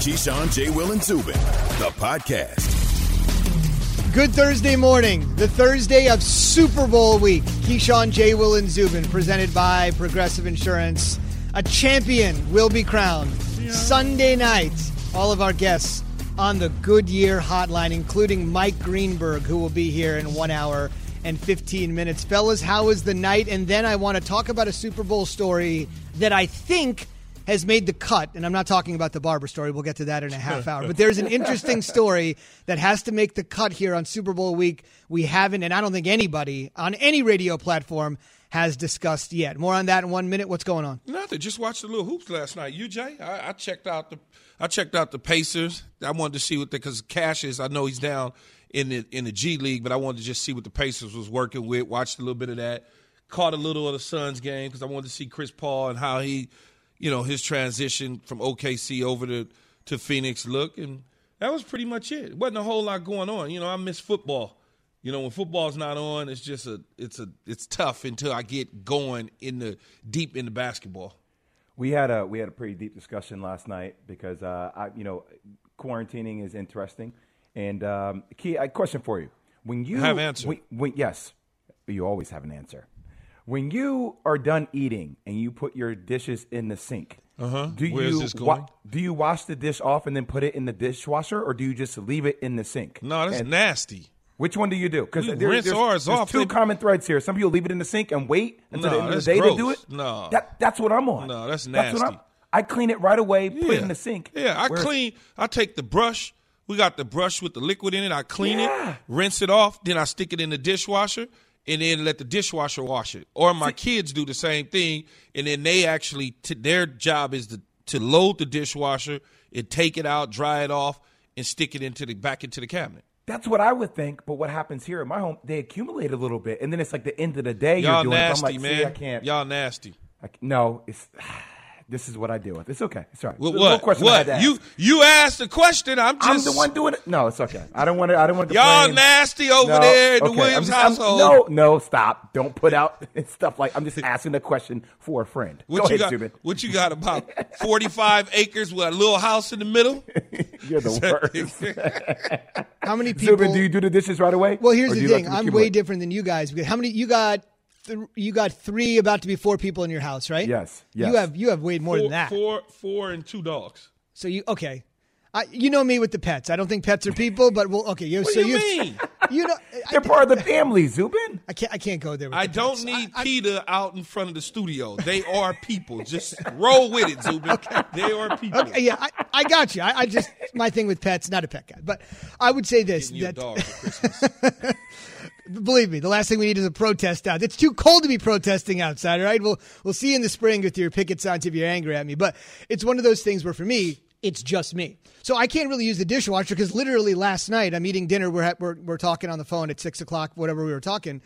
Keyshawn, J. Will, and Zubin, the podcast. Good Thursday morning, the Thursday of Super Bowl week. Keyshawn, J. Will, and Zubin, presented by Progressive Insurance. A champion will be crowned. Sunday night, all of our guests on the Goodyear hotline, including Mike Greenberg, who will be here in one hour and 15 minutes. Fellas, how was the night? And then I want to talk about a Super Bowl story that I think has made the cut. And I'm not talking about the barber story. We'll get to that in a half hour. But there's an interesting story that has to make the cut here on Super Bowl week. We haven't, and I don't think anybody on any radio platform has discussed yet. More on that in one minute. What's going on? Nothing. Just watched the little hoops last night. You, Jay? I, I checked out the I checked out the Pacers. I wanted to see what they because is. I know he's down in the in the G League, but I wanted to just see what the Pacers was working with. Watched a little bit of that. Caught a little of the Suns game because I wanted to see Chris Paul and how he, you know, his transition from OKC over to to Phoenix look, and that was pretty much it. It wasn't a whole lot going on. You know, I miss football. You know, when football's not on, it's just a it's a it's tough until I get going in the deep into basketball. We had a we had a pretty deep discussion last night because uh, I you know quarantining is interesting. And um, key a question for you: When you I have answer. When, when, yes, you always have an answer. When you are done eating and you put your dishes in the sink, Uh-huh. do Where's you wa- do you wash the dish off and then put it in the dishwasher, or do you just leave it in the sink? No, that's And nasty. Which one do you do? Because there, rinse there's, ours there's off. two common threads here. Some people leave it in the sink and wait until No, the end of the day to do it. No. that, that's what I'm on. No, that's what nasty. I'm- I clean it right away, put it in the sink. Yeah, I Where- clean. I take the brush. We got the brush with the liquid in it. I clean Yeah. it, rinse it off, then I stick it in the dishwasher, and then let the dishwasher wash it. Or my kids do the same thing, and then they actually t- their job is to to load the dishwasher and take it out, dry it off, and stick it into the back into the cabinet. That's what I would think, but what happens here in my home? They accumulate a little bit, and then it's like the end of the day. Y'all you're doing nasty, it. I'm like, man. I can't. Y'all nasty. I, no, it's. This is what I deal with. It's okay. It's all right. What? There's What? question what? You you asked the question. I'm just I'm the one doing it. No, it's okay. I don't want to. I don't want to. Y'all complain. nasty over No, there in the. Williams I'm just- I'm- household. no, no, stop. Don't put out stuff like I'm just asking a question for a friend. What Go you ahead, got? Zubin. What you got about forty five acres with a little house in the middle? You're the worst. How many people? Zubin, do you do the dishes right away? Well, here's the thing. them I'm way accumulate? different than you guys. Because How many? You got, th- you got three, about to be four people in your house, right? Yes, yes. You have you have way more four, than that. Four, four, and two dogs. So you okay? I, you know me with the pets. I don't think pets are people, but well, okay. You, What so do you you, mean? You know, They're part of the family, Zubin. I can't. I can't go there. With I the don't pets. need I- I- out in front of the studio. They are people. Just roll with it, Zubin. Okay. They are people. Okay, yeah, I, I got you. I, I just my thing with pets, not a pet guy, but I would say this: Getting you a that dog for Christmas. Believe me, the last thing we need is a protest out. It's too cold to be protesting outside. Right, we'll we'll see you in the spring with your picket signs if you're angry at me. But it's one of those things where for me, it's just me. So I can't really use the dishwasher because literally last night I'm eating dinner. We're, we're we're talking on the phone at six o'clock, whatever we were talking.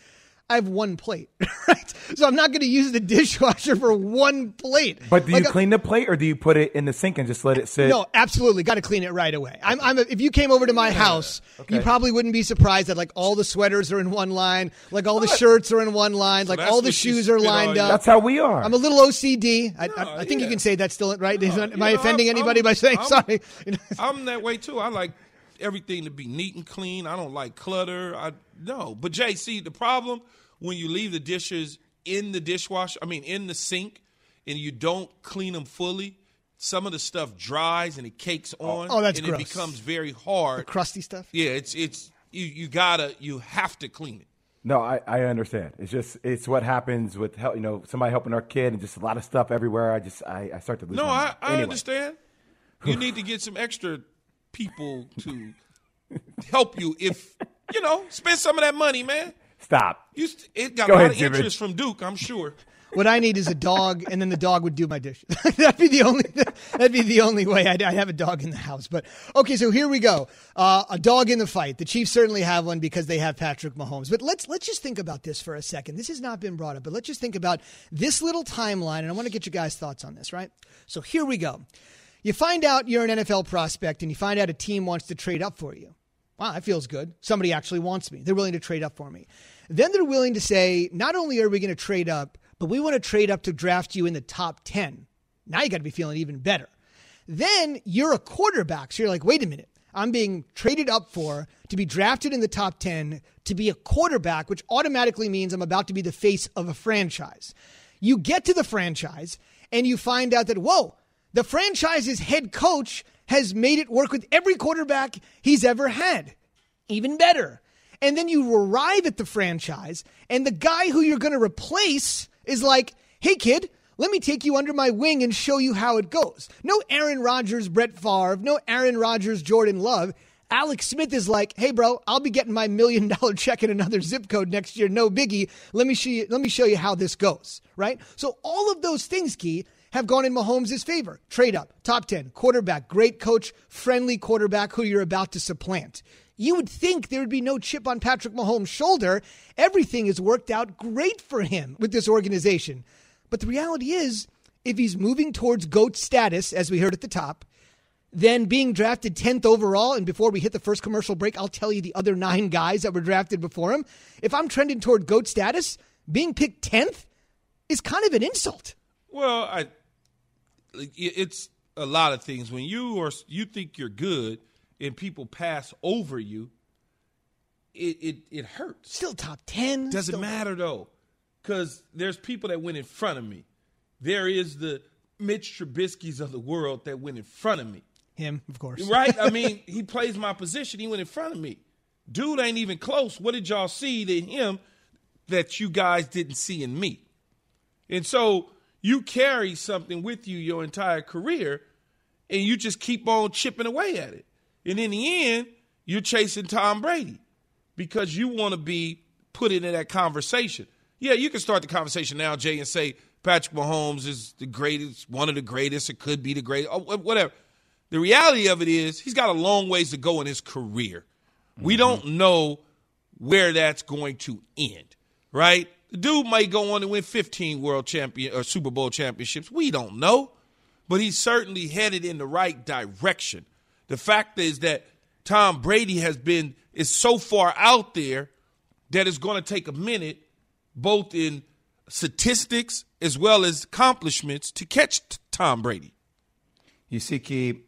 I have one plate, right? So I'm not going to use the dishwasher for one plate. But do Like you a- clean the plate or do you put it in the sink and just let it sit? No, absolutely. Got to clean it right away. I'm, I'm a, if you came over to my house, you probably wouldn't be surprised that like all the sweaters are in one line, like all the shirts are in one line, like all the shoes are lined up. That's how we are. I'm a little OCD. I, I, No, I think you can say that's still right. Am I know, offending I'm- anybody I'm- by saying I'm- sorry? I'm that way too. I like everything to be neat and clean. I don't like clutter. I no. But Jay, see the problem when you leave the dishes in the dishwasher. I mean, in the sink, and you don't clean them fully. Some of the stuff dries and it cakes oh, on. oh, that's and gross. it becomes very hard. The crusty stuff. Yeah, it's it's you. You gotta you have to clean it. No, I, I understand. It's just it's what happens with help. You know, somebody helping our kid and just a lot of stuff everywhere. I just I, I start to lose. No, my I. I Anyway. understand. You need to get some extra people to help you. If you know, spend some of that money, man. Stop. You st- it got Go a lot ahead, of Jimmy. interest from Duke, I'm sure. What I need is a dog, and then the dog would do my dishes. that'd be the only. That'd be the only way I'd, I'd, have a dog in the house. But okay, so here we go. Uh, a dog in the fight. The Chiefs certainly have one because they have Patrick Mahomes. But let's let's just think about this for a second. This has not been brought up, but let's just think about this little timeline, and I want to get you guys' thoughts on this. Right. So here we go. You find out you're an NFL prospect, and you find out a team wants to trade up for you. Wow, that feels good. Somebody actually wants me. They're willing to trade up for me. Then they're willing to say, not only are we going to trade up, but we want to trade up to draft you in the top 10. Now you got to be feeling even better. Then you're a quarterback. So you're like, wait a minute. I'm being traded up for to be drafted in the top 10 to be a quarterback, which automatically means I'm about to be the face of a franchise. You get to the franchise and you find out that, whoa, the franchise's head coach has made it work with every quarterback he's ever had. Even better. And then you arrive at the franchise, and the guy who you're going to replace is like, hey, kid, let me take you under my wing and show you how it goes. No Aaron Rodgers, Brett Favre, no Aaron Rodgers, Jordan Love. Alex Smith is like, "Hey, bro, I'll be getting my million dollar check in another zip code next year. No biggie. Let me show you. Let me show you how this goes." Right. So all of those things, Key, have gone in Mahomes' favor. Trade up, top ten, quarterback, great coach, friendly quarterback who you're about to supplant. You would think there would be no chip on Patrick Mahomes' shoulder. Everything has worked out great for him with this organization. But the reality is, if he's moving towards GOAT status, as we heard at the top, then being drafted 10th overall, and before we hit the first commercial break, I'll tell you the other nine guys that were drafted before him. If I'm trending toward GOAT status, being picked 10th is kind of an insult. Well, I, it's a lot of things. When you are you think you're good and people pass over you, it it, it hurts. Still top 10. Doesn't still... matter though because there's people that went in front of me. There is the Mitch Trubisky's of the world that went in front of me. Him, of course. Right? I mean, he plays my position. He went in front of me. Dude ain't even close. What did y'all see to him that you guys didn't see in me? And so you carry something with you your entire career and you just keep on chipping away at it. And in the end, you're chasing Tom Brady because you want to be put into that conversation. Yeah, you can start the conversation now, Jay, and say Patrick Mahomes is the greatest, one of the greatest, it could be the greatest, whatever. The reality of it is he's got a long ways to go in his career. Mm-hmm. We don't know where that's going to end, right? The dude might go on and win 15 world champion or Super Bowl championships. We don't know, but he's certainly headed in the right direction. The fact is that Tom Brady has been is so far out there that it's going to take a minute both in statistics as well as accomplishments to catch Tom Brady. You see, Key,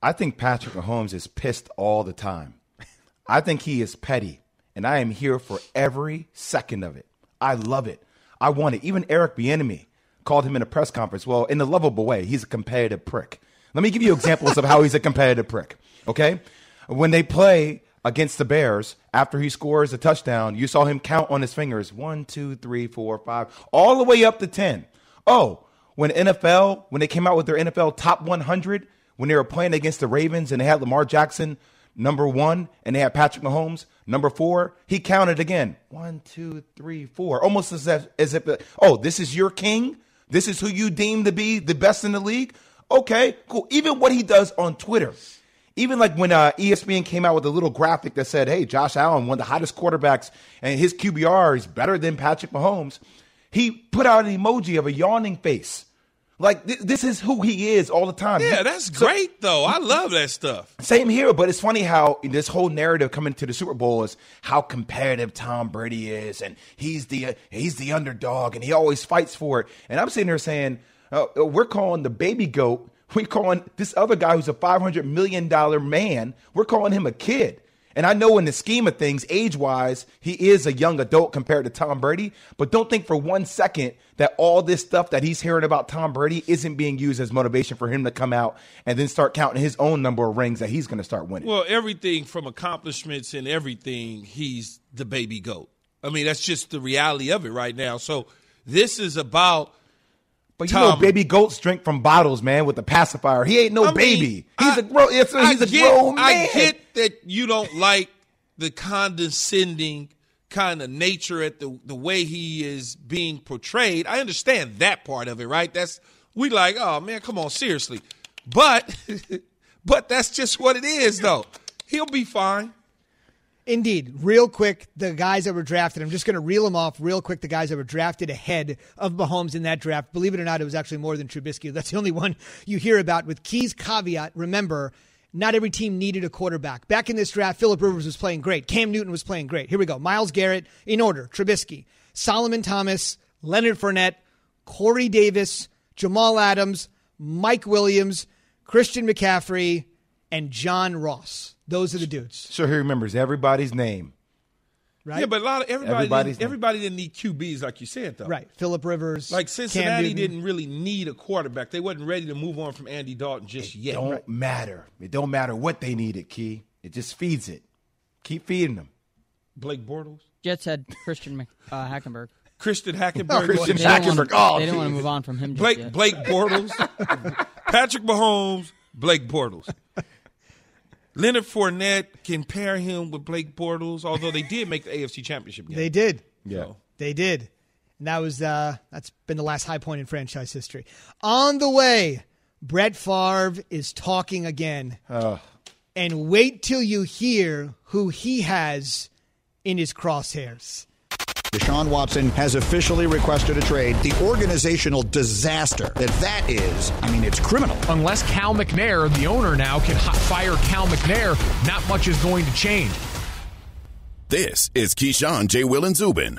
I think Patrick Mahomes is pissed all the time. I think he is petty, and I am here for every second of it. I love it. I want it. Even Eric Bieniemy called him in a press conference. Well, in a lovable way, he's a competitive prick. Let me give you examples of how he's a competitive prick. Okay, when they play against the Bears after he scores a touchdown, you saw him count on his fingers one, two, three, four, five, all the way up to 10. Oh, when NFL, when they came out with their NFL top 100, when they were playing against the Ravens and they had Lamar Jackson number one and they had Patrick Mahomes number four, he counted again one, two, three, four, almost as if, as if oh, this is your king? This is who you deem to be the best in the league? Okay, cool. Even what he does on Twitter even like when uh, ESPN came out with a little graphic that said, "Hey, Josh Allen, one of the hottest quarterbacks, and his QBR is better than Patrick Mahomes," he put out an emoji of a yawning face. Like th- this is who he is all the time. Yeah, that's so, great though. I love that stuff. Same here, but it's funny how this whole narrative coming to the Super Bowl is how competitive Tom Brady is, and he's the uh, he's the underdog, and he always fights for it. And I'm sitting there saying, uh, we're calling the baby goat We're calling this other guy who's a $500 million man, we're calling him a kid. And I know in the scheme of things, age wise, he is a young adult compared to Tom Brady. But don't think for one second that all this stuff that he's hearing about Tom Brady isn't being used as motivation for him to come out and then start counting his own number of rings that he's going to start winning. Well, everything from accomplishments and everything, he's the baby goat. I mean, that's just the reality of it right now. So this is about but you Tom, know, baby goats drink from bottles, man, with a pacifier. He ain't no I baby. Mean, he's I, a grown. He's a get, grown man. I get that you don't like the condescending kind of nature at the the way he is being portrayed. I understand that part of it, right? That's we like, oh man, come on, seriously. But but that's just what it is though. He'll be fine. Indeed. Real quick, the guys that were drafted, I'm just going to reel them off real quick. The guys that were drafted ahead of Mahomes in that draft. Believe it or not, it was actually more than Trubisky. That's the only one you hear about. With Key's caveat, remember, not every team needed a quarterback. Back in this draft, Philip Rivers was playing great. Cam Newton was playing great. Here we go. Myles Garrett, in order Trubisky, Solomon Thomas, Leonard Fournette, Corey Davis, Jamal Adams, Mike Williams, Christian McCaffrey, and John Ross. Those are the dudes. So he remembers everybody's name. Right? Yeah, but a lot of everybody Everybody's didn't, everybody didn't need QBs like you said though. right. Philip Rivers. Like Cam Cincinnati Newton. didn't really need a quarterback. They wasn't ready to move on from Andy Dalton just yet. Don't matter. It don't matter what they needed, Key. It just feeds it. Keep feeding them. Blake Bortles, Jets had Christian uh, Hackenberg. Christian Hackenberg, Christian They didn't Hackenberg. wanna- Oh, they didn't want to move on from him. Just Blake yet. Blake Bortles, Patrick Mahomes, Blake Bortles. Leonard Fournette can pair him with Blake Bortles, although they did make the AFC Championship game. They did. Yeah. So, They did. And that was uh that's been the last high point in franchise history. On the way, Brett Favre is talking again. And wait till you hear who he has in his crosshairs. Deshaun Watson has officially requested a trade. The organizational disaster that that is, I mean, it's criminal. Unless Cal McNair, the owner now, can hot fire Cal McNair, not much is going to change. This is Keyshawn, J. Will, and Zubin,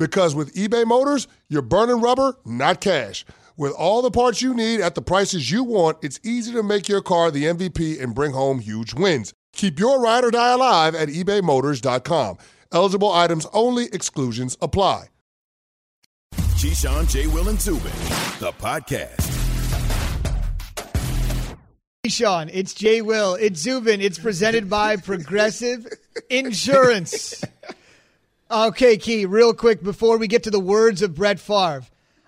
Because with eBay Motors, you're burning rubber, not cash. With all the parts you need at the prices you want, it's easy to make your car the MVP and bring home huge wins. Keep your ride or die alive at ebaymotors.com. Eligible items only, exclusions apply. Keyshawn, J. Will, and Zubin, the podcast. Hey, Sean, it's Jay Will, it's Zubin, it's presented by Progressive Insurance. Okay, Key, real quick before we get to the words of Brett Favre.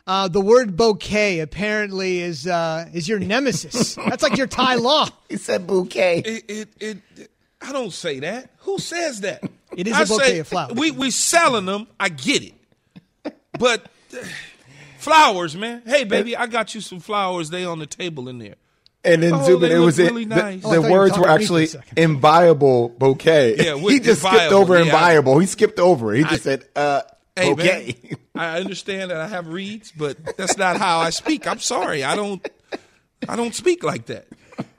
Uh, the word bouquet apparently is uh, is your nemesis. That's like your Thai law. He said bouquet. it, it, it, I don't say that. Who says that? It is I a bouquet say, of flowers. We we selling them. I get it, but uh, flowers, man. Hey, baby, I got you some flowers. They on the table in there. And then Oh, Zubin, they it was really the, nice. Oh, I the thought you were words were to me for a actually second. inviolable bouquet. Yeah, with he just skipped over yeah. inviolable. He skipped over. it. He just said uh, Hey, bouquet. man, I understand that I have reads, but that's not how I speak. I'm sorry. I don't. I don't speak like that.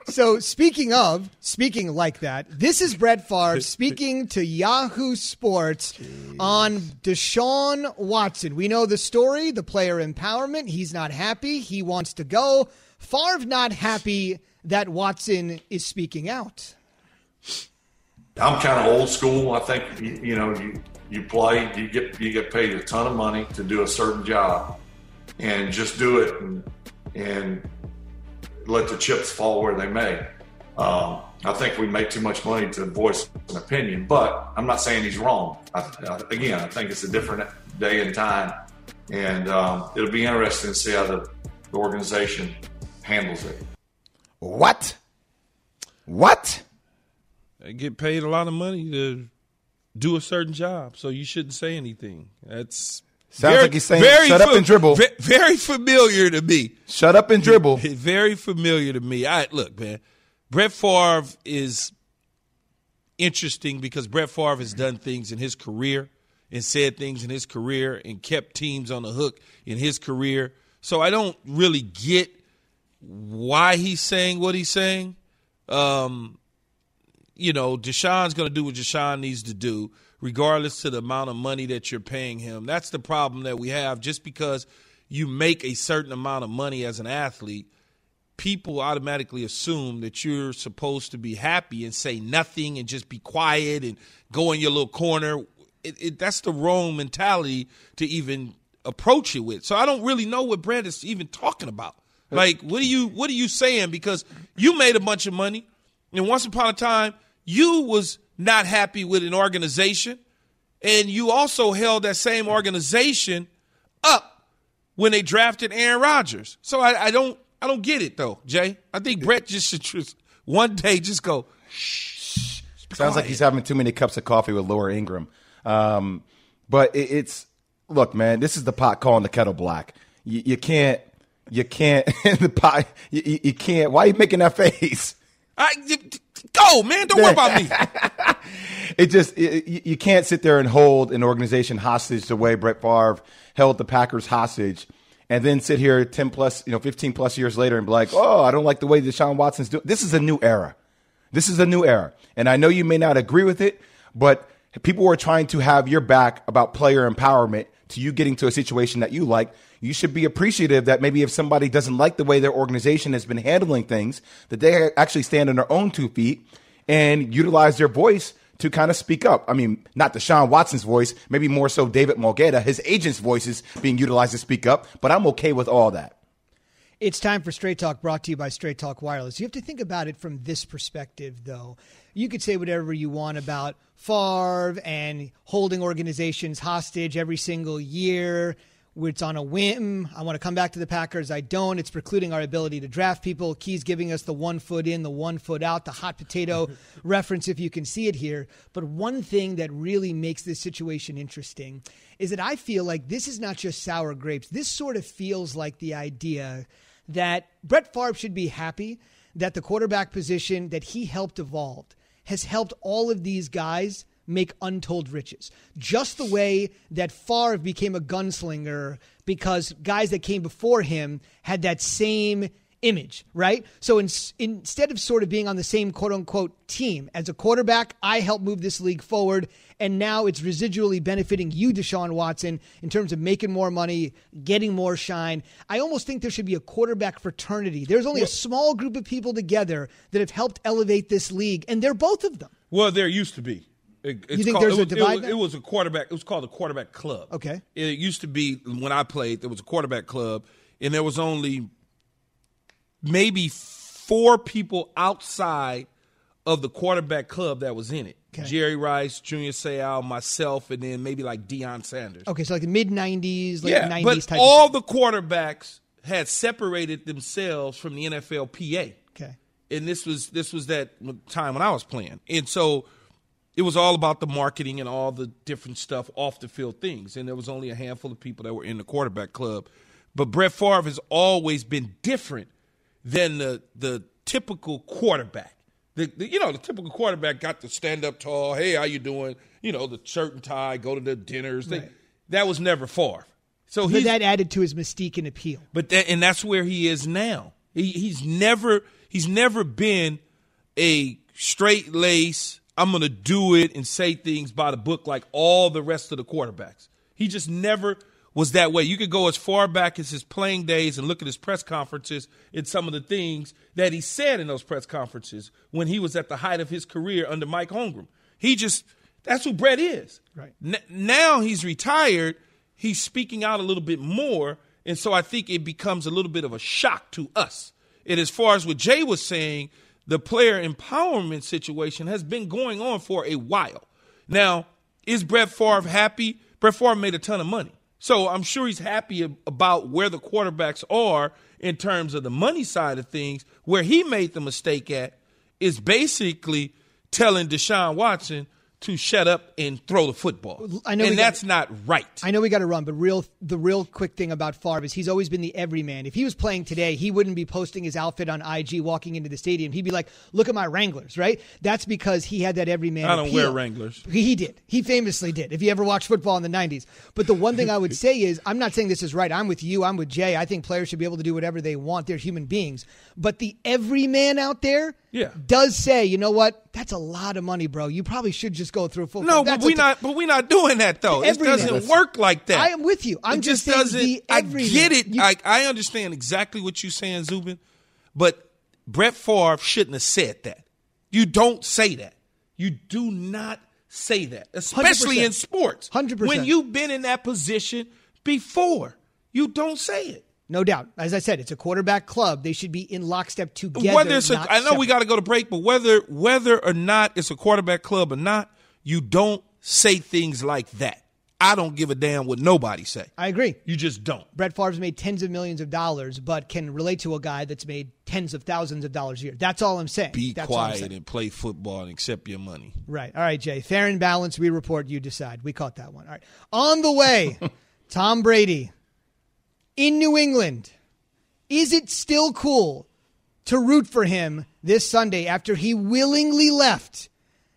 So speaking of speaking like that, this is Brett Favre speaking to Yahoo Sports on Deshaun Watson. We know the story, the player empowerment. He's not happy. He wants to go. Favre not happy that Watson is speaking out. I'm kind of old school. I think you, you know you you play, you get you get paid a ton of money to do a certain job, and just do it and and let the chips fall where they may. Um, I think we make too much money to voice an opinion, but I'm not saying he's wrong. I, I, again, I think it's a different day and time, and um, it'll be interesting to see how the, the organization handles it. What? What? I get paid a lot of money to do a certain job, so you shouldn't say anything. That's Sounds like he's saying, "Shut up and dribble." ve- Very familiar to me. Shut up and dribble. Very familiar to me. I look, man. Brett Favre is interesting because Brett Favre has done things in his career and said things in his career and kept teams on the hook in his career. So I don't really get why he's saying what he's saying. Um, you know, Deshaun's going to do what Deshaun needs to do, regardless to the amount of money that you're paying him. That's the problem that we have. Just because you make a certain amount of money as an athlete, people automatically assume that you're supposed to be happy and say nothing and just be quiet and go in your little corner. It, it, that's the wrong mentality to even approach it with. So I don't really know what Brad is even talking about. Like, what are you what are you saying? Because you made a bunch of money, and once upon a time, you was not happy with an organization, and you also held that same organization up when they drafted Aaron Rodgers. So I, I don't I don't get it though, Jay. I think Brett just should just one day just go. Shh. Sounds like he's having too many cups of coffee with Laura Ingraham. Um, but it, it's look, man. This is the pot calling the kettle black. You, you can't you can't the pie. You, you, can't. Why are you making that face? I, go, man. Don't worry about me. it just it, you can't sit there and hold an organization hostage the way Brett Favre held the Packers hostage, and then sit here ten plus, you know, fifteen plus years later and be like, oh, I don't like the way Deshaun Watson's doing. This is a new era. This is a new era, and I know you may not agree with it, but people were trying to have your back about player empowerment to you getting to a situation that you like you should be appreciative that maybe if somebody doesn't like the way their organization has been handling things, that they actually stand on their own two feet and utilize their voice to kind of speak up. I mean, not Deshaun Watson's voice, maybe more so David Mulugheta, his agent's voices being utilized to speak up, but I'm okay with all that. It's time for Straight Talk brought to you by Straight Talk Wireless. You have to think about it from this perspective, though. You could say whatever you want about Favre and holding organizations hostage every single year it's on a whim. I want to come back to the Packers. I don't. It's precluding our ability to draft people. Key's giving us the one foot in, the one foot out, the hot potato reference, if you can see it here. But one thing that really makes this situation interesting is that I feel like this is not just sour grapes. This sort of feels like the idea that Brett Favre should be happy that the quarterback position that he helped evolve has helped all of these guys make untold riches. Just the way that Favre became a gunslinger because guys that came before him had that same image, right? So in, instead of sort of being on the same quote unquote team as a quarterback, I helped move this league forward. And now it's residually benefiting you, Deshaun Watson, in terms of making more money, getting more shine. I almost think there should be a quarterback fraternity. There's only a small group of people together that have helped elevate this league, and they're both of them. Well, there used to be. It, you think called, there's was, a divide? It was, it was, a quarterback. It was called a quarterback club. Okay. It used to be when I played. There was a quarterback club, and there was only maybe four people outside of the quarterback club that was in it. Okay. Jerry Rice, Junior Seau, myself, and then maybe like Deion Sanders. Okay, so like the mid '90s, late yeah, '90s but type. all the quarterbacks had separated themselves from the NFLPA. Okay. And this was this was that time when I was playing, and so it was all about the marketing and all the different stuff off the field things. And there was only a handful of people that were in the quarterback club. But Brett Favre has always been different than the the typical quarterback. The, the, you know the typical quarterback got to stand up tall. Hey, how you doing? You know the shirt and tie, go to the dinners. Right. They, that was never Favre. So that added to his mystique and appeal. But that, and that's where he is now. He, he's never he's never been a straight lace I'm going to do it and say things by the book like all the rest of the quarterbacks. He just never was that way. You could go as far back as his playing days and look at his press conferences and some of the things that he said in those press conferences when he was at the height of his career under Mike Holmgren. He just, that's who Brett is. Right. N- now he's retired. He's speaking out a little bit more. And so I think it becomes a little bit of a shock to us. And as far as what Jay was saying, the player empowerment situation has been going on for a while. Now, is Brett Favre happy? Brett Favre made a ton of money. So I'm sure he's happy about where the quarterbacks are in terms of the money side of things. Where he made the mistake at is basically telling Deshaun Watson to shut up and throw the football. I know and got- that's not right. I know we got to run, but real the real quick thing about Favre is he's always been the everyman. If he was playing today, he wouldn't be posting his outfit on IG walking into the stadium. He'd be like, "Look at my Wranglers," right? That's because he had that everyman. I don't appeal. wear Wranglers. He, he did. He famously did. If you ever watched football in the '90s, but the one thing I would say is, I'm not saying this is right. I'm with you. I'm with Jay. I think players should be able to do whatever they want. They're human beings. But the everyman out there, Yeah. does say, you know what? That's a lot of money, bro. You probably should just go through football. No, but we a- not. But we not doing that though. It doesn't That's- work like that. I am with you. I'm it just just saying doesn't. the I get it. You- I I understand exactly what you're saying, Zubin. But Brett Favre shouldn't have said that. You don't say that. You do not say that, especially 100%. in sports. 100%. When you've been in that position before, you don't say it. No doubt. As I said, it's a quarterback club. They should be in lockstep together. whether it's a, not I know we got to go to break, but whether whether or not it's a quarterback club or not, you don't say things like that. I don't give a damn what nobody say. I agree. You just don't. Brett Favre's made tens of millions of dollars, but can relate to a guy that's made tens of thousands of dollars a year. That's all I'm saying. Be That's quiet saying. and play football and accept your money. Right. All right, Jay. Fair and balanced. We report. You decide. We caught that one. All right. On the way, Tom Brady in New England. Is it still cool to root for him this Sunday after he willingly left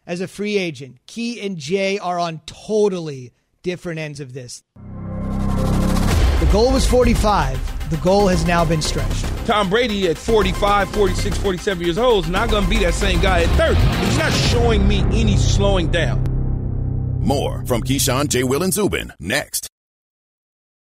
as a free agent? Key and Jay are on totally different ends of this. The goal was 45. The goal has now been stretched. Tom Brady at 45, 46, 47 years old is not going to be that same guy at 30. He's not showing me any slowing down. More from Keyshawn, J. Will, and Zubin next.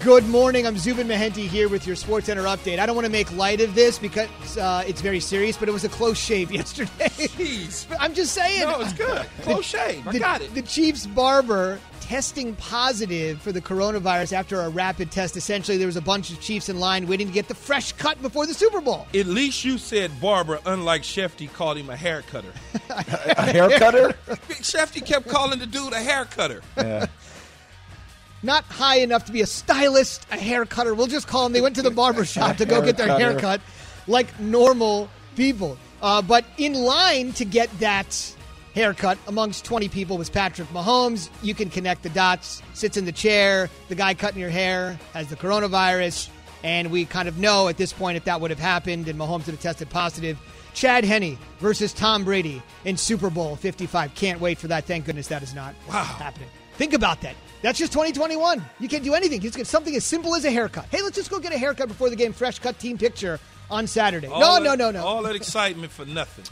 Good morning. I'm Zubin Mehenti here with your Sports Center update. I don't want to make light of this because uh, it's very serious, but it was a close shave yesterday. Jeez. I'm just saying. No, it's good. Close shave. I the, got it. The Chiefs barber testing positive for the coronavirus after a rapid test. Essentially, there was a bunch of Chiefs in line waiting to get the fresh cut before the Super Bowl. At least you said barber, unlike Schefty called him a hair cutter. A hair cutter? Schefty kept calling the dude a hair cutter. Not high enough to be a stylist, a hair cutter. We'll just call them. They went to the barber shop to go get their Hair hair cut like normal people. Uh, but in line to get that haircut amongst 20 people was Patrick Mahomes. You can connect the dots. Sits in the chair. The guy cutting your hair has the coronavirus. And we kind of know at this point if that would have happened and Mahomes would have tested positive. Chad Henne versus Tom Brady in Super Bowl 55. Can't wait for that. Thank goodness that is not happening. Think about that. That's just 2021. You can't do anything. Just get something as simple as a haircut. Hey, let's just go get a haircut before the game. Fresh cut team picture on Saturday. All no, that- no, no, no. All that excitement for nothing.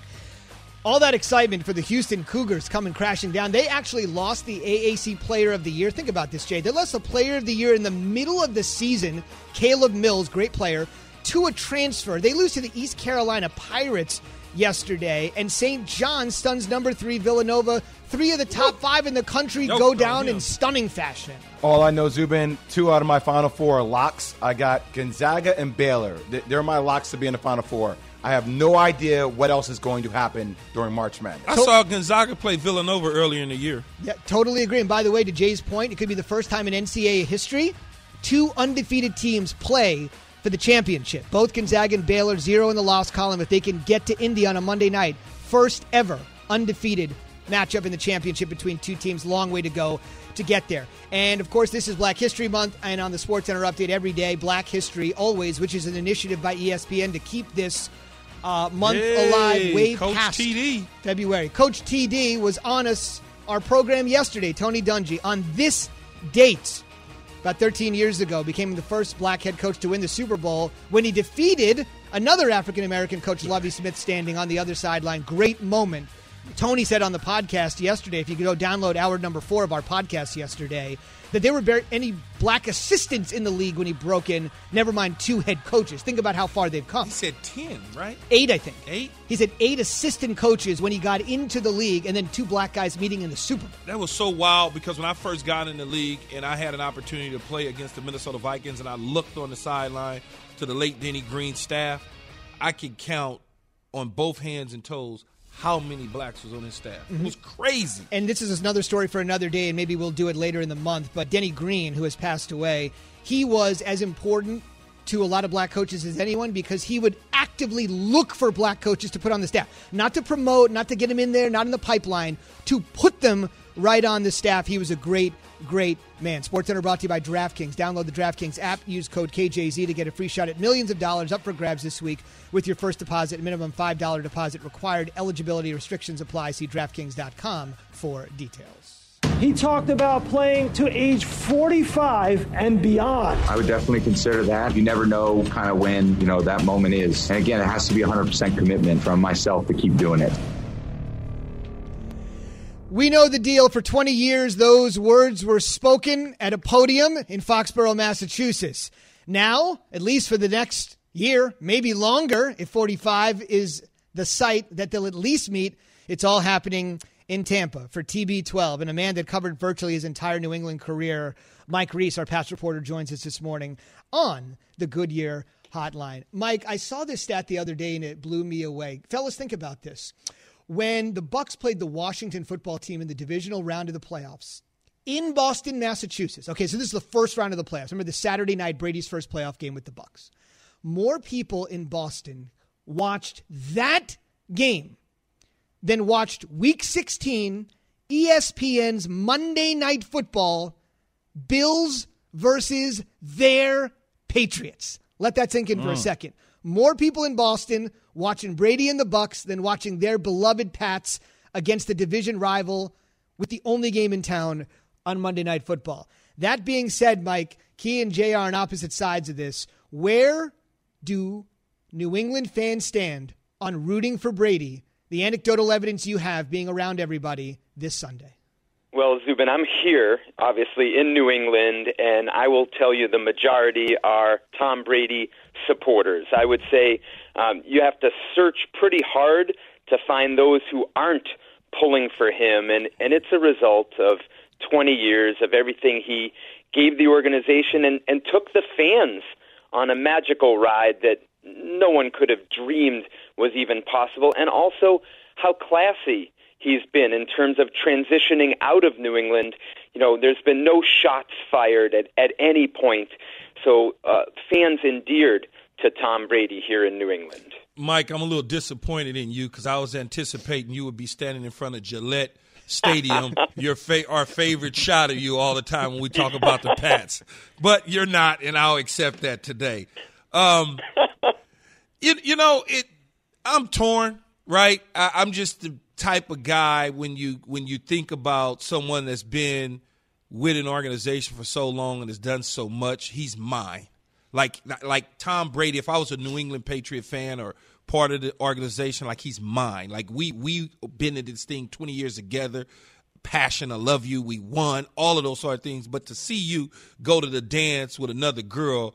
All that excitement for the Houston Cougars coming crashing down. They actually lost the AAC Player of the Year. Think about this, Jay. They lost the Player of the Year in the middle of the season. Caleb Mills, great player, to a transfer. They lose to the East Carolina Pirates yesterday, and St. John stuns number three Villanova. Three of the top five in the country Nope, go no, down yeah. in stunning fashion. All I know, Zubin, two out of my Final Four are locks. I got Gonzaga and Baylor. They're my locks to be in the Final Four. I have no idea what else is going to happen during March Madness. I saw Gonzaga play Villanova earlier in the year. Yeah, totally agree. And by the way, to Jay's point, it could be the first time in NCAA history two undefeated teams play for the championship. Both Gonzaga and Baylor zero in the loss column. If they can get to Indy on a Monday night, first ever undefeated matchup in the championship between two teams. Long way to go to get there. And of course, this is Black History Month, and on the Sports Center update every day, Black History Always, which is an initiative by ESPN to keep this uh, month Hey, alive way Coach past TD. February. Coach TD was on us our program yesterday. Tony Dungy on this date. About 13 years ago, became the first black head coach to win the Super Bowl when he defeated another African American coach, Lovie Smith, standing on the other sideline. Great moment. Tony said on the podcast yesterday, if you could go download hour number four of our podcast yesterday, that there were any black assistants in the league when he broke in, never mind two head coaches. Think about how far they've come. He said 10, right? Eight, I think. Eight? He said eight assistant coaches when he got into the league, and then two black guys meeting in the Super Bowl. That was so wild because when I first got in the league and I had an opportunity to play against the Minnesota Vikings and I looked on the sideline to the late Denny Green staff, I could count on both hands and toes how many blacks was on his staff. It mm-hmm. was crazy. And this is another story for another day, and maybe we'll do it later in the month. But Denny Green, who has passed away, he was as important to a lot of black coaches as anyone because he would actively look for black coaches to put on the staff. Not to promote, not to get them in there, not in the pipeline, to put them right on the staff. He was a great, great man. SportsCenter brought to you by DraftKings. Download the DraftKings app. Use code KJZ to get a free shot at millions of dollars up for grabs this week with your first deposit. Minimum $5 deposit required. Eligibility restrictions apply. See DraftKings.com for details. He talked about playing to age 45 and beyond. I would definitely consider that. You never know kind of when, you know, that moment is. And again, it has to be 100% commitment from myself to keep doing it. We know the deal. For 20 years, those words were spoken at a podium in Foxborough, Massachusetts. Now, at least for the next year, maybe longer, if 45 is the site that they'll at least meet, it's all happening in Tampa for TB12. And a man that covered virtually his entire New England career, Mike Reiss, our Pats reporter, joins us this morning on the Goodyear Hotline. Mike, I saw this stat the other day and it blew me away. Fellas, think about this when the Bucs played the Washington football team in the divisional round of the playoffs in Boston, Massachusetts. Okay, so this is the first round of the playoffs. Remember the Saturday night Brady's first playoff game with the Bucs. More people in Boston watched that game than watched week 16 ESPN's Monday Night Football Bills versus their Patriots. Let that sink in for a Mm. second. More people in Boston watching Brady and the Bucs than watching their beloved Pats against the division rival with the only game in town on Monday Night Football. That being said, Mike, Key and are on opposite sides of this. Where do New England fans stand on rooting for Brady? The anecdotal evidence you have being around everybody this Sunday. Well, Zubin, I'm here, obviously, in New England, and I will tell you the majority are Tom Brady supporters. I would say um, you have to search pretty hard to find those who aren't pulling for him, and, and it's a result of 20 years of everything he gave the organization and, and took the fans on a magical ride that no one could have dreamed was even possible, and also how classy he's been in terms of transitioning out of New England. You know, there's been no shots fired at, at any point. So uh, fans endeared to Tom Brady here in New England. Mike, I'm a little disappointed in you because I was anticipating you would be standing in front of Gillette Stadium, your fa- our favorite shot of you all the time when we talk about the Pats. But you're not, and I'll accept that today. Um, you, you know, it. I'm torn, right? I, I'm just type of guy when you when you think about someone that's been with an organization for so long and has done so much. He's mine. Like like Tom Brady. If I was a New England Patriot fan or part of the organization, like he's mine. Like we we been in this thing 20 years together. Passion, I love you. We won all of those sort of things. But to see you go to the dance with another girl,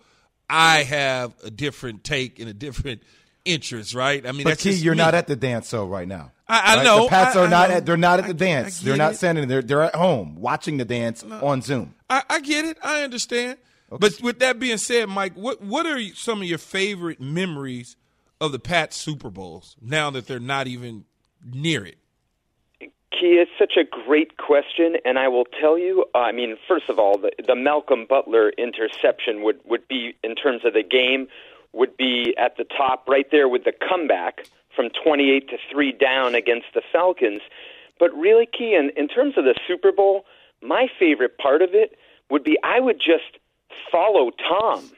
I have a different take and a different interest, right? I mean, but that's Key, you're me. not at the dance so right now. I- I right? know, The Pats I- are I not know. at. They're not at the I- dance. I they're not it. sending. They're they're at home watching the dance on Zoom. I, I get it. I understand. But with that being said, Mike, what what are some of your favorite memories of the Pats Super Bowls now that they're not even near it? Key, it's such a great question, and I will tell you. I mean, first of all, the, the Malcolm Butler interception would would be in terms of the game would be at the top right there with the comeback from 28 to three down against the Falcons. But really, Key, in, in terms of the Super Bowl, my favorite part of it would be I would just follow Tom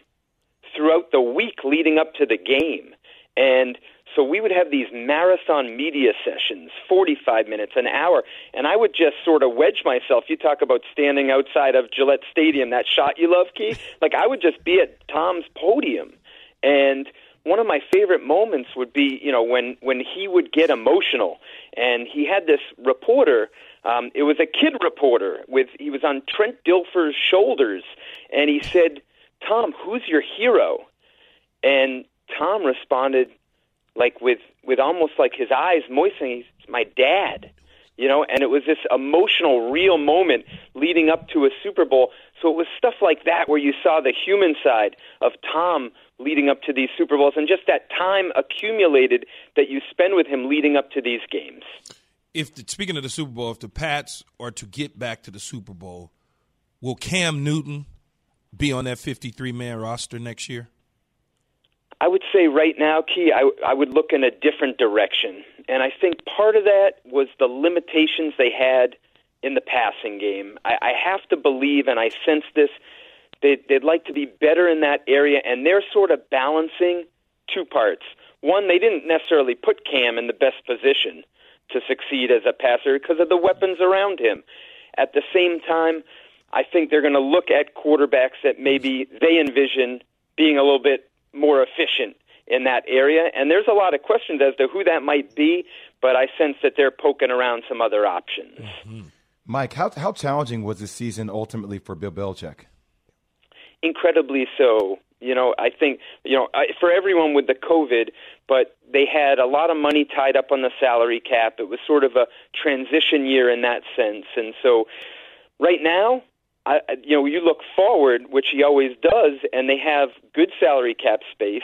throughout the week leading up to the game. And so we would have these marathon media sessions, 45 minutes, an hour, and I would just sort of wedge myself. You talk about standing outside of Gillette Stadium, that shot you love, Key? Like I would just be at Tom's podium. And one of my favorite moments would be, you know, when when he would get emotional, and he had this reporter. Um, it was a kid reporter with he was on Trent Dilfer's shoulders, and he said, "Tom, who's your hero?" And Tom responded, like with with almost like his eyes moistening. My dad, you know. And it was this emotional, real moment leading up to a Super Bowl. So it was stuff like that where you saw the human side of Tom leading up to these Super Bowls, and just that time accumulated that you spend with him leading up to these games. If the, speaking of the Super Bowl, if the Pats are to get back to the Super Bowl, will Cam Newton be on that 53 man roster next year? I would say right now, Key, I, I would look in a different direction. And I think part of that was the limitations they had in the passing game. I, I have to believe, and I sense this, they, they'd like to be better in that area, and they're sort of balancing two parts. One, they didn't necessarily put Cam in the best position to succeed as a passer because of the weapons around him. At the same time, I think they're going to look at quarterbacks that maybe they envision being a little bit more efficient in that area. And there's a lot of questions as to who that might be, but I sense that they're poking around some other options. Mm-hmm. Mike, how how challenging was the season ultimately for Bill Belichick? Incredibly so. You know, I think, you know, I, for everyone with the COVID, but they had a lot of money tied up on the salary cap. It was sort of a transition year in that sense. And so right now, I, you know, you look forward, which he always does, and they have good salary cap space.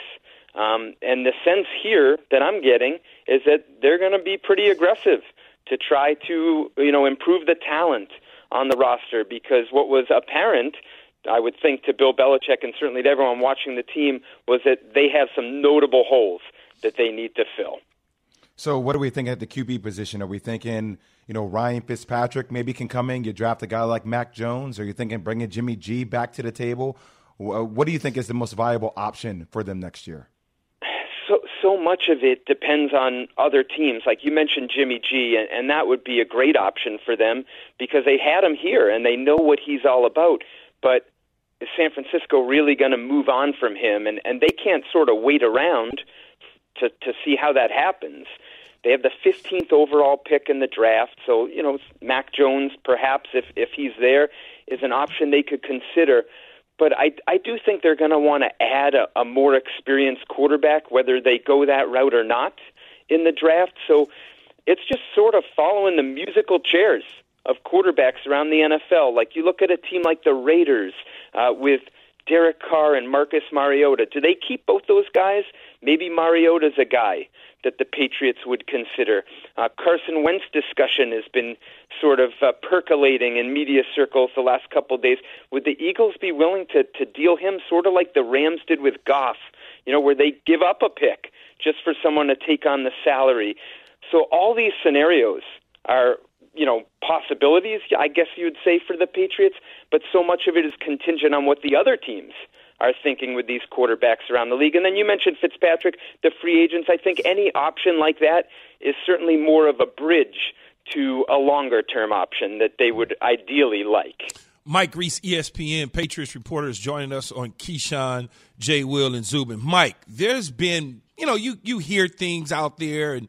Um, and the sense here that I'm getting is that they're going to be pretty aggressive to try to, you know, improve the talent on the roster because what was apparent, I would think, to Bill Belichick and certainly to everyone watching the team was that they have some notable holes that they need to fill. So, what do we think at the QB position? Are we thinking, you know, Ryan Fitzpatrick maybe can come in, you draft a guy like Mac Jones? Are you thinking bringing Jimmy G back to the table? Uh, what do you think is the most viable option for them next year? so so much of it depends on other teams. Like you mentioned Jimmy G, and, and that would be a great option for them because they had him here and they know what he's all about. But is San Francisco really going to move on from him? And and they can't sort of wait around to to see how that happens. They have the 15th overall pick in the draft, so you know Mac Jones, perhaps if if he's there, is an option they could consider. But I I do think they're going to want to add a, a more experienced quarterback, whether they go that route or not in the draft. So it's just sort of following the musical chairs of quarterbacks around the NFL. Like you look at a team like the Raiders uh, with Derek Carr and Marcus Mariota. Do they keep both those guys? Maybe Mariota's a guy that the Patriots would consider. Uh, Carson Wentz discussion has been sort of uh, percolating in media circles the last couple of days. Would the Eagles be willing to to deal him sort of like the Rams did with Goff? You know, where they give up a pick just for someone to take on the salary. So all these scenarios are you know possibilities i guess you would say for the patriots but so much of it is contingent on what the other teams are thinking with these quarterbacks around the league. And then you mentioned fitzpatrick the free agents. I think any option like that is certainly more of a bridge to a longer term option that they would ideally like. Mike Reiss, ESPN Patriots reporter, is joining us on Keyshawn, Jay Will, and Zubin. Mike, there's been, you know, you you hear things out there, and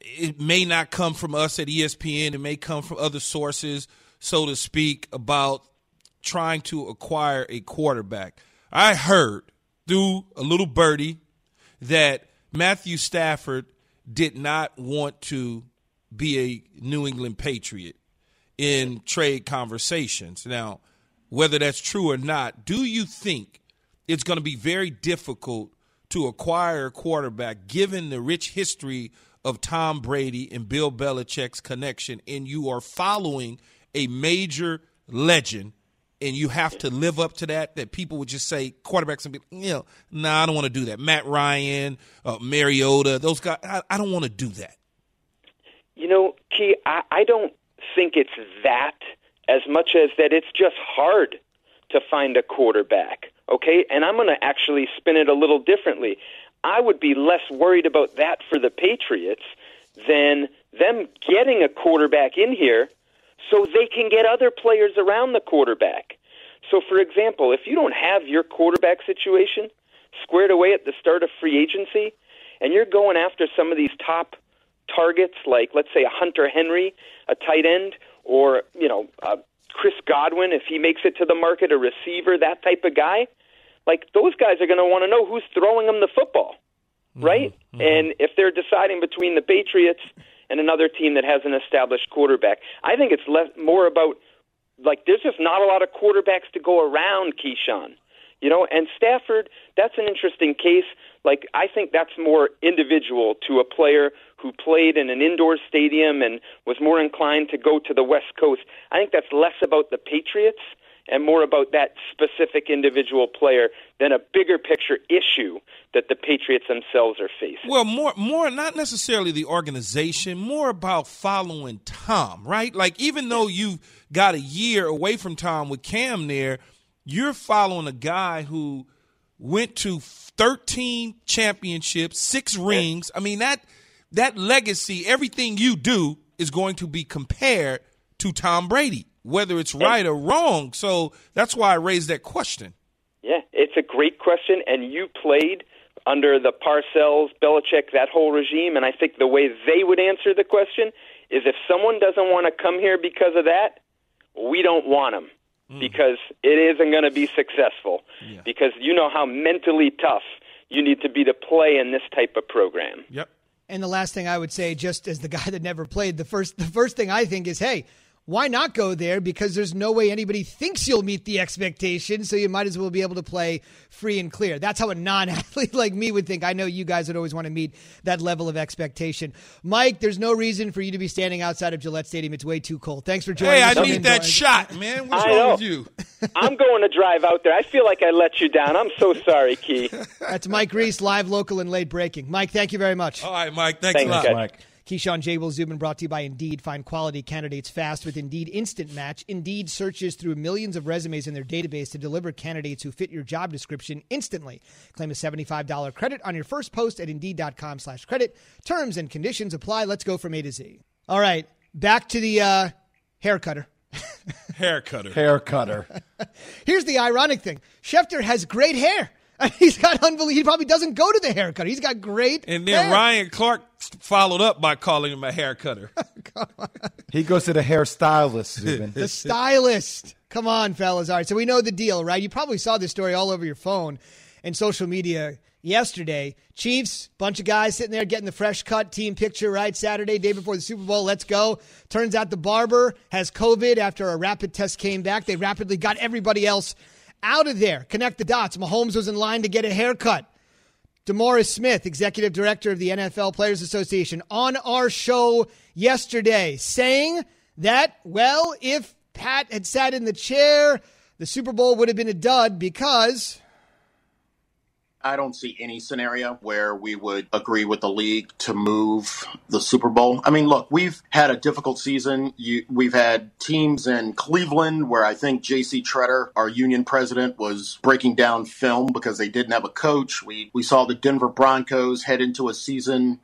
it may not come from us at ESPN. It may come from other sources, so to speak, about trying to acquire a quarterback. I heard through a little birdie that Matthew Stafford did not want to be a New England Patriot in trade conversations. Now, whether that's true or not, do you think it's going to be very difficult to acquire a quarterback given the rich history of Tom Brady and Bill Belichick's connection, and you are following a major legend and you have to live up to that. That people would just say quarterbacks and be, you know, nah, I don't want to do that. Matt Ryan, uh, Mariota, those guys, I, I don't want to do that. You know, Key, I, I don't think it's that as much as that it's just hard to find a quarterback. Okay, and I'm going to actually spin it a little differently. I would be less worried about that for the Patriots than them getting a quarterback in here so they can get other players around the quarterback. So, for example, if you don't have your quarterback situation squared away at the start of free agency, and you're going after some of these top targets, like let's say a Hunter Henry, a tight end, or you know uh, Chris Godwin, if he makes it to the market, a receiver, that type of guy, like those guys are going to want to know who's throwing them the football, right? Mm-hmm. And if they're deciding between the Patriots and another team that has an established quarterback. I think it's less more about like there's just not a lot of quarterbacks to go around Keyshawn. You know, and Stafford, that's an interesting case. Like I think that's more individual to a player who played in an indoor stadium and was more inclined to go to the West Coast. I think that's less about the Patriots and more about that specific individual player than a bigger picture issue that the Patriots themselves are facing. Well, more more not necessarily the organization, more about following Tom, right? Like even though you've got a year away from Tom with Cam there, you're following a guy who went to 13 championships, 6 rings. I mean that that legacy, everything you do is going to be compared to Tom Brady whether it's right or wrong. So that's why I raised that question. Yeah, it's a great question, and you played under the Parcells, Belichick, that whole regime, and I think the way they would answer the question is if someone doesn't want to come here because of that, we don't want them mm. because it isn't going to be successful. Yeah. Because you know how mentally tough you need to be to play in this type of program. Yep. And the last thing I would say, just as the guy that never played, the first the first thing I think is, hey, why not go there? Because there's no way anybody thinks you'll meet the expectation, so you might as well be able to play free and clear. That's how a non athlete like me would think. I know you guys would always want to meet that level of expectation. Mike, there's no reason for you to be standing outside of Gillette Stadium. It's way too cold. Thanks for joining hey, us. Hey, I need that shot, man. What's I wrong know. with you? I'm going to drive out there. I feel like I let you down. I'm so sorry, Key. That's Mike Reiss, live, local, and late breaking. Mike, thank you very much. All right, Mike. Thanks, Thanks a lot. guys. Mike. Keyshawn J. Will Zubin brought to you by Indeed. Find quality candidates fast with Indeed Instant Match. Indeed searches through millions of resumes in their database to deliver candidates who fit your job description instantly. Claim a $75 credit on your first post at Indeed.com slash credit. Terms and conditions apply. Let's go from A to Z. All right, back to the uh, hair cutter. Hair cutter. Hair cutter. Here's the ironic thing. Schefter has great hair. He's got unbelievable. He probably doesn't go to the haircut. He's got great. And then hair. Ryan Clark followed up by calling him a hair cutter. He goes to the hairstylist, Zubin. the stylist. Come on, fellas. All right, so we know the deal, right? You probably saw this story all over your phone and social media yesterday. Chiefs, bunch of guys sitting there getting the fresh cut team picture, right? Saturday, day before the Super Bowl. Let's go. Turns out the barber has COVID after a rapid test came back. They rapidly got everybody else out of there. Connect the dots. Mahomes was in line to get a haircut. DeMaurice Smith, executive director of the NFL Players Association, on our show yesterday saying that, well, if Pat had sat in the chair, the Super Bowl would have been a dud because I don't see any scenario where we would agree with the league to move the Super Bowl. I mean, look, we've had a difficult season. You, we've had teams in Cleveland where I think J.C. Tretter, our union president, was breaking down film because they didn't have a coach. We we saw the Denver Broncos head into a season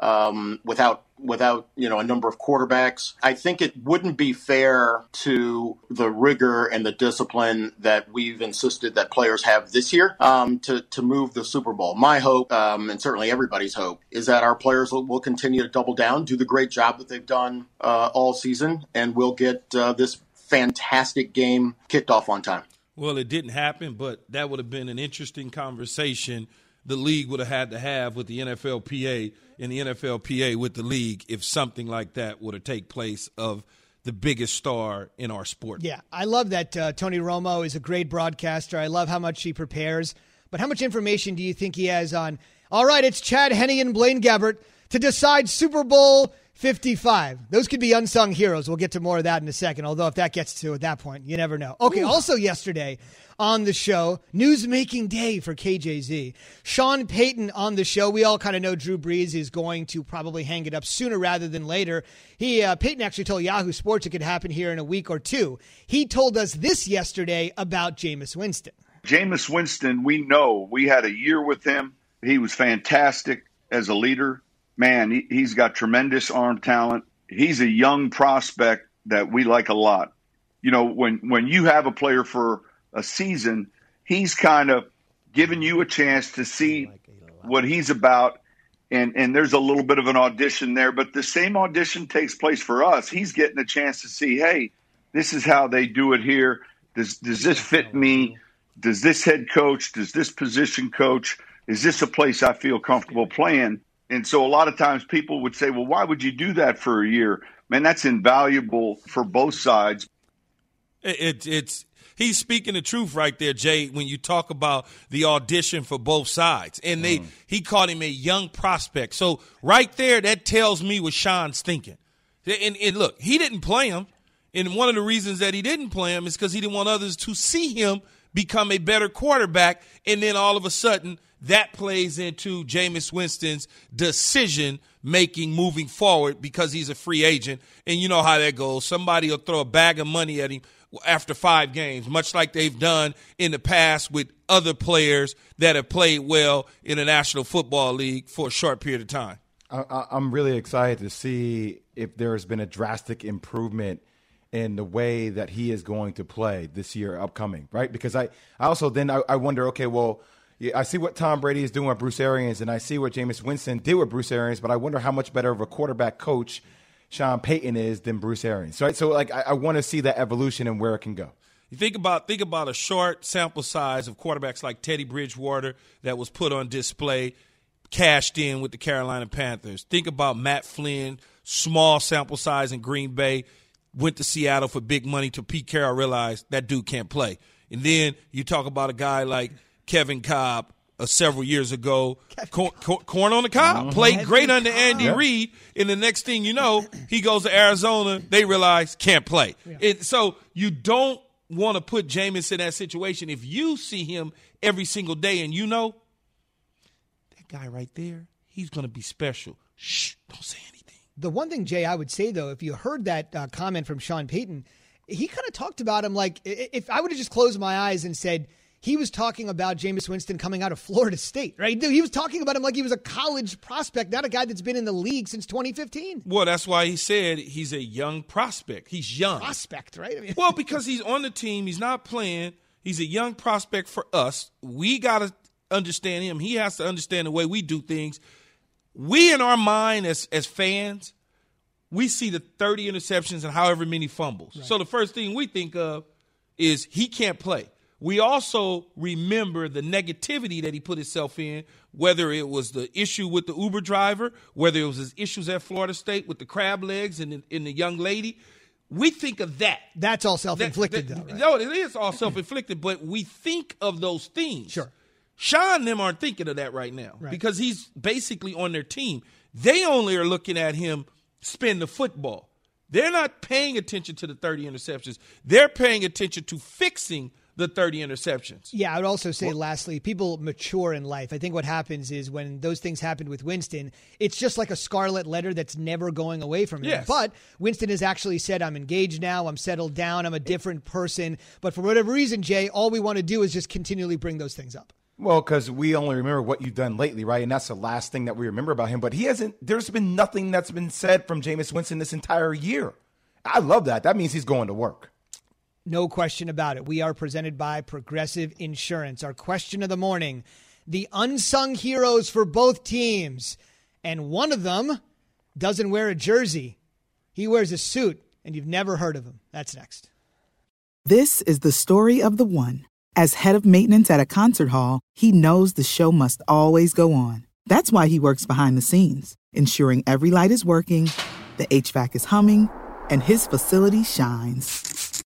um, without without you know a number of quarterbacks. I think it wouldn't be fair to the rigor and the discipline that we've insisted that players have this year um, to to move the Super Bowl. My hope, um, and certainly everybody's hope, is that our players will, will, continue to double down, do the great job that they've done uh, all season, and we'll get uh, this fantastic game kicked off on time. Well, it didn't happen, but that would have been an interesting conversation the league would have had to have with the NFLPA and the NFLPA with the league if something like that would have take place of the biggest star in our sport. Yeah, I love that uh, Tony Romo is a great broadcaster. I love how much he prepares. But how much information do you think he has on? All right, it's Chad Henne and Blaine Gabbert to decide Super Bowl 55. Those could be unsung heroes. We'll get to more of that in a second. Although if that gets to at that point, you never know. Okay. Ooh. Also yesterday on the show, news making day for KJZ. Sean Payton on the show. We all kind of know Drew Brees is going to probably hang it up sooner rather than later. He uh, Payton actually told Yahoo Sports it could happen here in a week or two. He told us this yesterday about Jameis Winston. Jameis Winston, we know we had a year with him. He was fantastic as a leader man, he, he's got tremendous arm talent. He's a young prospect that we like a lot. You know, when when you have a player for a season, he's kind of giving you a chance to see what he's about. And, and there's a little bit of an audition there, but the same audition takes place for us. He's getting a chance to see, hey, this is how they do it here. Does does this fit me? Does this head coach? Does this position coach? Is this a place I feel comfortable playing? And so a lot of times people would say, well, why would you do that for a year? Man, that's invaluable for both sides. It, it, it's he's speaking the truth right there, Jay. When you talk about the audition for both sides, and they mm. he called him a young prospect. So right there, that tells me what Sean's thinking. And, and look, he didn't play him, and one of the reasons that he didn't play him is because he didn't want others to see him become a better quarterback, and then all of a sudden that plays into Jameis Winston's decision making moving forward because he's a free agent. And you know how that goes. Somebody will throw a bag of money at him after five games, much like they've done in the past with other players that have played well in the National Football League for a short period of time. I, am really excited to see if there has been a drastic improvement in the way that he is going to play this year upcoming, right? Because I, I also then I, I wonder, okay, well – I see what Tom Brady is doing with Bruce Arians, and I see what Jameis Winston did with Bruce Arians, but I wonder how much better of a quarterback coach Sean Payton is than Bruce Arians. Right? So, like, I, I want to see that evolution and where it can go. You think about think about a short sample size of quarterbacks like Teddy Bridgewater that was put on display, cashed in with the Carolina Panthers. Think about Matt Flynn, small sample size in Green Bay, went to Seattle for big money. To Pete Carroll realized that dude can't play. And then you talk about a guy like Kevin Kolb uh, several years ago. Corn, corn, on the cob. Mm-hmm. Played Kevin great under Andy yep. Reid. And the next thing you know, he goes to Arizona. They realize can't play. Yeah. It, so you don't want to put Jameis in that situation. If you see him every single day and you know that guy right there, he's going to be special. Shh, don't say anything. The one thing, Jay, I would say though, if you heard that uh, comment from Sean Payton, he kind of talked about him like if I would have just closed my eyes and said – he was talking about Jameis Winston coming out of Florida State, right? He was talking about him like he was a college prospect, not a guy that's been in the league since 2015. Well, that's why he said he's a young prospect. He's young. Prospect, right? I mean, well, because he's on the team, he's not playing. He's a young prospect for us. We got to understand him. He has to understand the way we do things. We, in our mind as, as fans, we see the 30 interceptions and however many fumbles. Right. So the first thing we think of is he can't play we also remember the negativity that he put himself in, whether it was the issue with the Uber driver, whether it was his issues at Florida State with the crab legs and the, and the young lady. We think of that. That's all self inflicted, though. Right? No, it is all self inflicted, but we think of those things. Sure. Sean and them aren't thinking of that right now right. because he's basically on their team. They only are looking at him spin the football. They're not paying attention to the 30 interceptions. They're paying attention to fixing – the 30 interceptions. Yeah, I would also say, well, lastly, people mature in life. I think what happens is when those things happened with Winston, it's just like a scarlet letter that's never going away from him. Yes. But Winston has actually said, I'm engaged now, I'm settled down, I'm a different person. But for whatever reason, Jay, all we want to do is just continually bring those things up. Well, because we only remember what you've done lately, right? And that's the last thing that we remember about him. But he hasn't, there's been nothing that's been said from Jameis Winston this entire year. I love that. That means he's going to work. No question about it. We are presented by Progressive Insurance. Our question of the morning the unsung heroes for both teams. And one of them doesn't wear a jersey, he wears a suit, and you've never heard of him. That's next. This is the story of the one. As head of maintenance at a concert hall, he knows the show must always go on. That's why he works behind the scenes, ensuring every light is working, the HVAC is humming, and his facility shines.